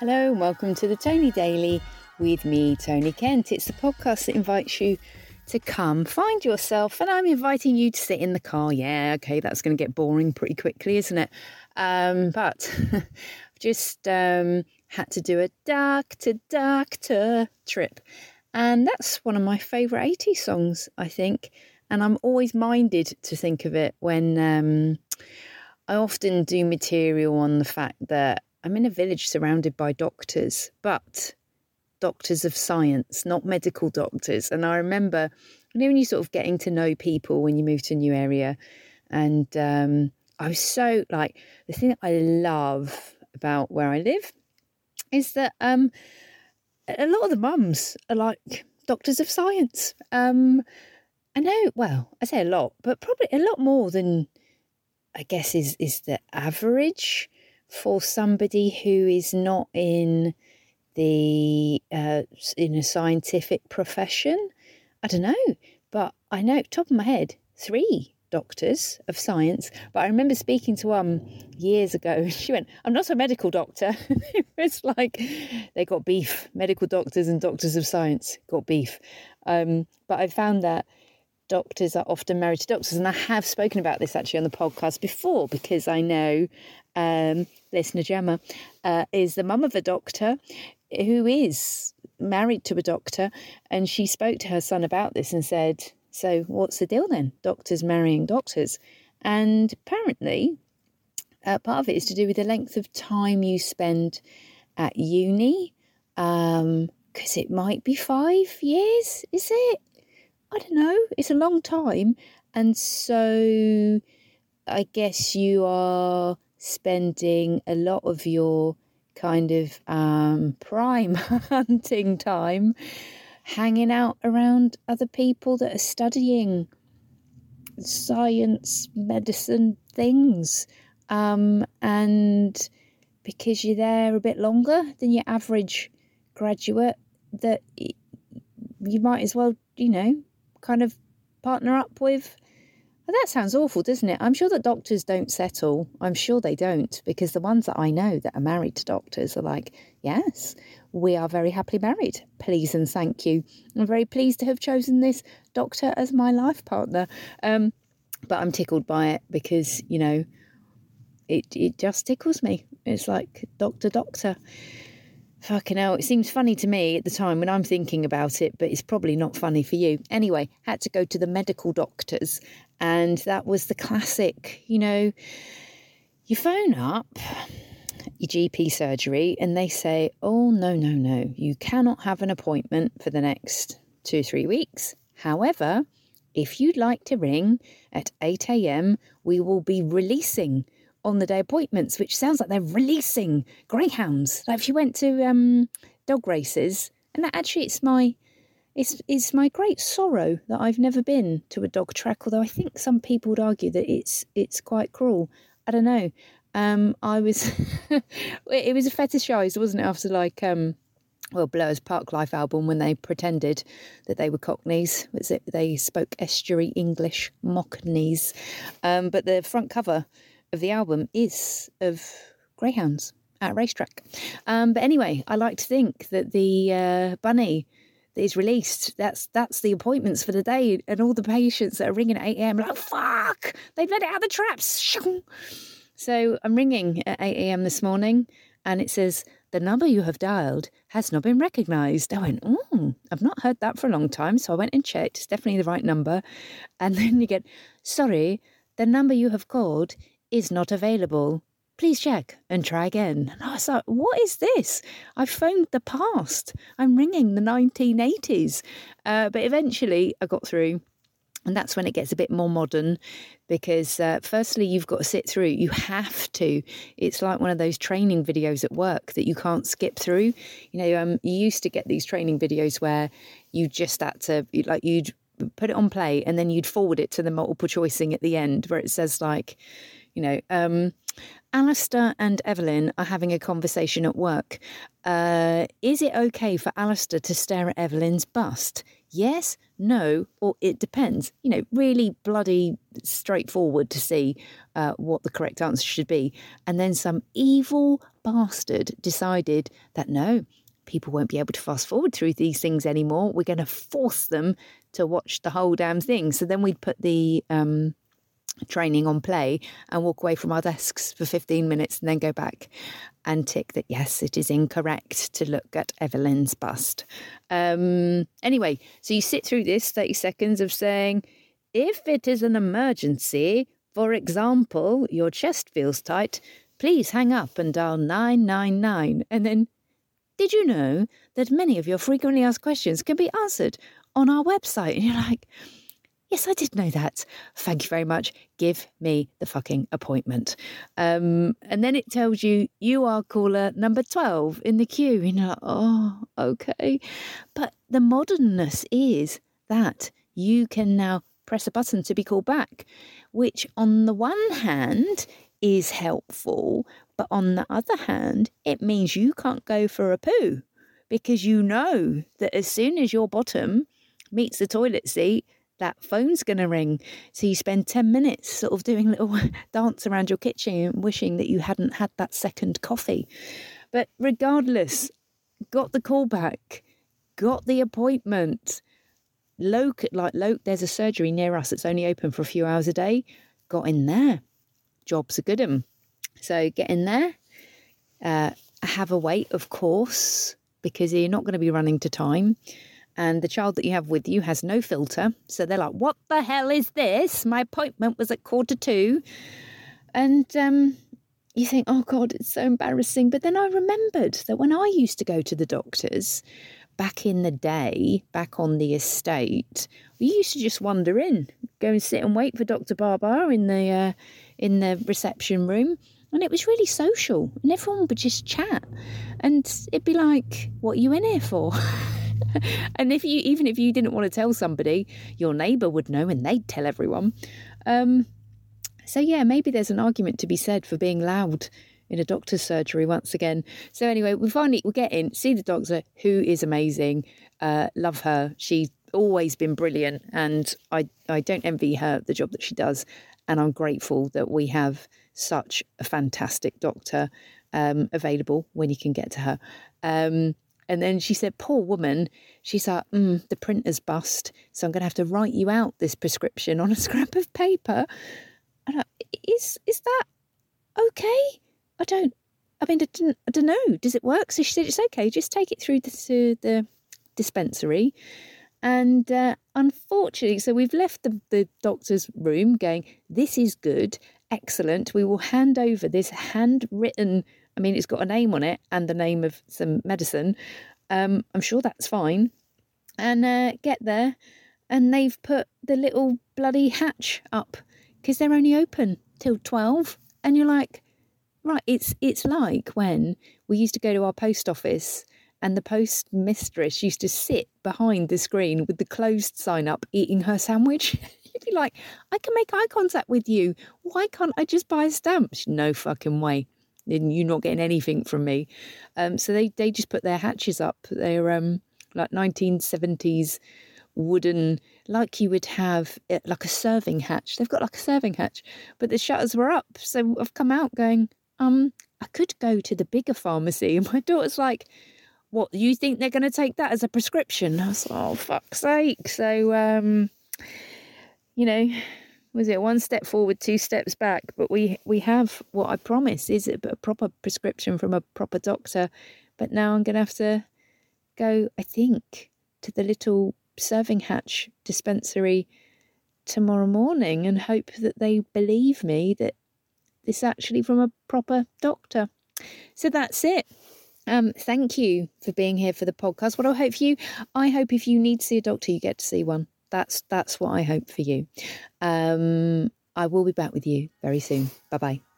Hello, and welcome to the Tony Daily with me, Tony Kent. It's the podcast that invites you to come find yourself, and I'm inviting you to sit in the car. Yeah, okay, that's going to get boring pretty quickly, isn't it? Um, but I've just um, had to do a doctor doctor trip, and that's one of my favourite 80s songs, I think. And I'm always minded to think of it when um, I often do material on the fact that I'm in a village surrounded by doctors, but doctors of science, not medical doctors. And I remember, you know, when you sort of getting to know people when you move to a new area, and um, I was so like the thing that I love about where I live is that um, a lot of the mums are like doctors of science. Um, I know, well, I say a lot, but probably a lot more than I guess is is the average for somebody who is not in the uh, in a scientific profession. I don't know, but I know top of my head three doctors of science. But I remember speaking to one years ago. She went, "I'm not a medical doctor." it was like they got beef. Medical doctors and doctors of science got beef. Um, but I found that doctors are often married to doctors. And I have spoken about this actually on the podcast before because I know um, listener Gemma uh, is the mum of a doctor who is married to a doctor. And she spoke to her son about this and said, So what's the deal then? Doctors marrying doctors. And apparently, uh, part of it is to do with the length of time you spend at uni. Because um, it might be five years, is it? I don't know, it's a long time. And so I guess you are spending a lot of your kind of um, prime hunting time hanging out around other people that are studying science, medicine things. Um, and because you're there a bit longer than your average graduate, that you might as well, you know, kind of partner up with. Well, that sounds awful, doesn't it? I'm sure that doctors don't settle. I'm sure they don't, because the ones that I know that are married to doctors are like, yes, we are very happily married. Please and thank you. I'm very pleased to have chosen this doctor as my life partner. Um, but I'm tickled by it because, you know, it, it just tickles me. It's like, doctor, doctor. Fucking hell, it seems funny to me at the time when I'm thinking about it, but it's probably not funny for you. Anyway, had to go to the medical doctors, and that was the classic, you know, you phone up your GP surgery and they say, oh, no, no, no, you cannot have an appointment for the next two, three weeks. However, if you'd like to ring at 8 a.m., we will be releasing on the day appointments, which sounds like they're releasing greyhounds. Like if you went to um, dog races, and that actually it's my it's it's my great sorrow that I've never been to a dog track. Although I think some people would argue that it's it's quite cruel. I don't know. Um, I was it was a fetishized, wasn't it? After like um, well, Blur's Parklife album when they pretended that they were Cockneys. Was it they spoke estuary English, Mockneys? Um, but the front cover of the album is of greyhounds at racetrack. Um, but anyway, I like to think that the uh, bunny that is released, that's that's the appointments for the day, and all the patients that are ringing at 8 a.m. like, fuck, they've let it out of the traps. So I'm ringing at 8 a.m. this morning, and it says, the number you have dialed has not been recognised. I went, oh, I've not heard that for a long time. So I went and checked. It's definitely the right number. And then you get, sorry, the number you have called is not available. Please check and try again. And I was like, what is this? I phoned the past. I'm ringing the 1980s. Uh, but eventually I got through. And that's when it gets a bit more modern because, uh, firstly, you've got to sit through. You have to. It's like one of those training videos at work that you can't skip through. You know, um, you used to get these training videos where you just had to, like, you'd put it on play and then you'd forward it to the multiple choicing at the end where it says, like, you know, um, Alistair and Evelyn are having a conversation at work. Uh, is it okay for Alistair to stare at Evelyn's bust? Yes, no, or it depends. You know, really bloody straightforward to see uh, what the correct answer should be. And then some evil bastard decided that no, people won't be able to fast forward through these things anymore. We're going to force them to watch the whole damn thing. So then we'd put the um, training on play and walk away from our desks for 15 minutes and then go back and tick that yes, it is incorrect to look at Evelyn's bust. Um, anyway, so you sit through this 30 seconds of saying, if it is an emergency, for example, your chest feels tight, please hang up and dial 999. And then, did you know that many of your frequently asked questions can be answered on our website? And you're like, Yes, I did know that. Thank you very much. Give me the fucking appointment. Um, and then it tells you you are caller number 12 in the queue. And you're like, oh, okay. But the modernness is that you can now press a button to be called back, which on the one hand is helpful, but on the other hand, it means you can't go for a poo because you know that as soon as your bottom meets the toilet seat, that phone's going to ring. So you spend 10 minutes sort of doing little dance around your kitchen and wishing that you hadn't had that second coffee. But regardless, got the call back, got the appointment. Loke, like Loke, there's a surgery near us that's only open for a few hours a day. Got in there. Job's a good one. So get in there. Uh, have a wait, of course, because you're not going to be running to time and the child that you have with you has no filter. So they're like, What the hell is this? My appointment was at quarter two. And um, you think, Oh God, it's so embarrassing. But then I remembered that when I used to go to the doctors back in the day, back on the estate, we used to just wander in, go and sit and wait for Dr. Barbar in the, uh, in the reception room. And it was really social, and everyone would just chat. And it'd be like, What are you in here for? and if you even if you didn't want to tell somebody, your neighbour would know and they'd tell everyone. Um, so yeah, maybe there's an argument to be said for being loud in a doctor's surgery once again. So anyway, we finally we get in, see the doctor who is amazing. Uh, love her. She's always been brilliant, and I I don't envy her the job that she does, and I'm grateful that we have such a fantastic doctor um, available when you can get to her. Um, and then she said, Poor woman. She's like, mm, The printer's bust. So I'm going to have to write you out this prescription on a scrap of paper. And I, is, is that okay? I don't, I mean, I don't, I don't know. Does it work? So she said, It's okay. Just take it through the, to the dispensary. And uh, unfortunately, so we've left the, the doctor's room going, This is good, excellent. We will hand over this handwritten I mean, it's got a name on it and the name of some medicine. Um, I'm sure that's fine. And uh, get there, and they've put the little bloody hatch up because they're only open till 12. And you're like, right, it's, it's like when we used to go to our post office and the post mistress used to sit behind the screen with the closed sign up eating her sandwich. You'd be like, I can make eye contact with you. Why can't I just buy a stamp? No fucking way you're not getting anything from me. Um, so they, they just put their hatches up. They're um, like 1970s wooden, like you would have it, like a serving hatch. They've got like a serving hatch, but the shutters were up. So I've come out going, um, I could go to the bigger pharmacy. And my daughter's like, what, you think they're going to take that as a prescription? I was like, oh, fuck's sake. So, um, you know, was it one step forward, two steps back? But we we have what I promised is a proper prescription from a proper doctor. But now I'm going to have to go. I think to the little serving hatch dispensary tomorrow morning and hope that they believe me that this actually from a proper doctor. So that's it. Um, thank you for being here for the podcast. What I hope for you, I hope if you need to see a doctor, you get to see one that's that's what I hope for you. Um, I will be back with you very soon. Bye bye.